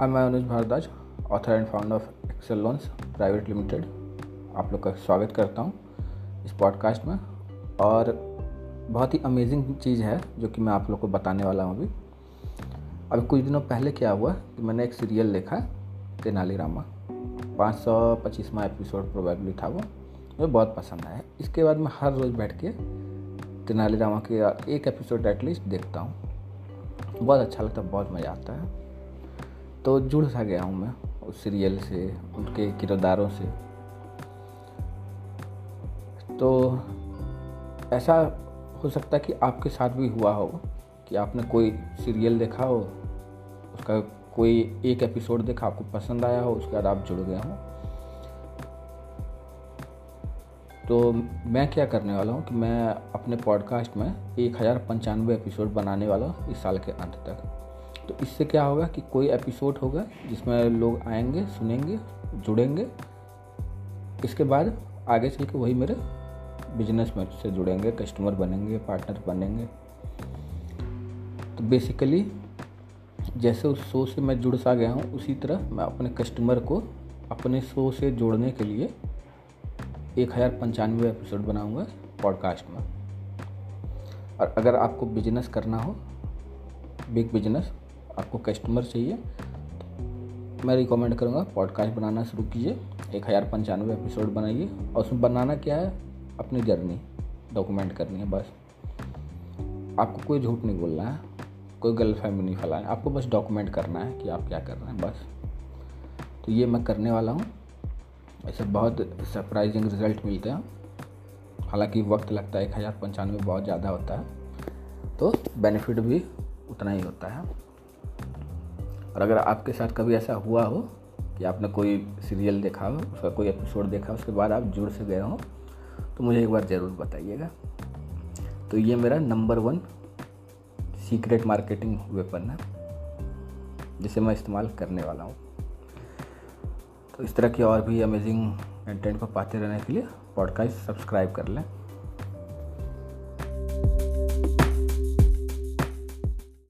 आई मैं Anuj Bhardwaj author and founder of Excel loans private limited आप लोग का स्वागत करता हूँ इस पॉडकास्ट में। और बहुत ही अमेजिंग चीज़ है जो कि मैं आप लोग को बताने वाला हूँ अभी। अभी कुछ दिनों पहले क्या हुआ कि मैंने एक सीरियल देखा तेनाली रामा पाँच सौ पच्चीसवा एपिसोड प्रोबेबली था वो। मुझे बहुत पसंद आया। इसके बाद मैं हर रोज़ बैठ के तेनाली रामा के एक एपिसोड एटलीस्ट देखता हूँ। बहुत अच्छा लगता है, बहुत मज़ा आता है। तो जुड़ सा गया हूँ मैं उस सीरियल से, उनके किरदारों से। तो ऐसा हो सकता है कि आपके साथ भी हुआ हो, कि आपने कोई सीरियल देखा हो, उसका कोई एक एपिसोड देखा, आपको पसंद आया हो, उसके बाद आप जुड़ गए हों। तो मैं क्या करने वाला हूँ कि मैं अपने पॉडकास्ट में एक हज़ार पंचानवे एपिसोड बनाने वाला हूँ इस साल के अंत तक। तो इससे क्या होगा कि कोई एपिसोड होगा जिसमें लोग आएँगे, सुनेंगे, जुड़ेंगे। इसके बाद आगे चल के वही मेरे बिज़नेस में से जुड़ेंगे कस्टमर बनेंगे पार्टनर बनेंगे। तो बेसिकली जैसे उस शो से मैं जुड़ सा गया हूँ, उसी तरह मैं अपने कस्टमर को अपने शो से जोड़ने के लिए एक हज़ार पंचानवे एपिसोड बनाऊँगा पॉडकास्ट में। और अगर आपको बिज़नेस करना हो बिग बिज़नेस आपको कस्टमर चाहिए तो मैं रिकमेंड करूँगा पॉडकास्ट बनाना शुरू कीजिए। एक हज़ार पंचानवे एपिसोड बनाइए। और उसमें बनाना क्या है? अपनी जर्नी डॉक्यूमेंट करनी है बस। आपको कोई झूठ नहीं बोलना है, कोई गलत फहमी नहीं फैलाना है। आपको बस डॉक्यूमेंट करना है कि आप क्या कर रहे हैं, बस। तो ये मैं करने वाला हूँ। ऐसे बहुत सरप्राइजिंग रिज़ल्ट मिलते हैं। हालाँकि वक्त लगता है, एक हज़ार पंचानवे बहुत ज़्यादा होता है। तो बेनिफिट भी उतना ही होता है। और अगर आपके साथ कभी ऐसा हुआ हो कि आपने कोई सीरियल देखा हो, उसका कोई एपिसोड देखा हो, उसके बाद आप जुड़ से गए हो तो मुझे एक बार ज़रूर बताइएगा। तो ये मेरा number one secret marketing weapon है, जिसे मैं इस्तेमाल करने वाला हूँ। तो इस तरह की और भी अमेजिंग कंटेंट को पाते रहने के लिए पॉडकास्ट सब्सक्राइब कर लें।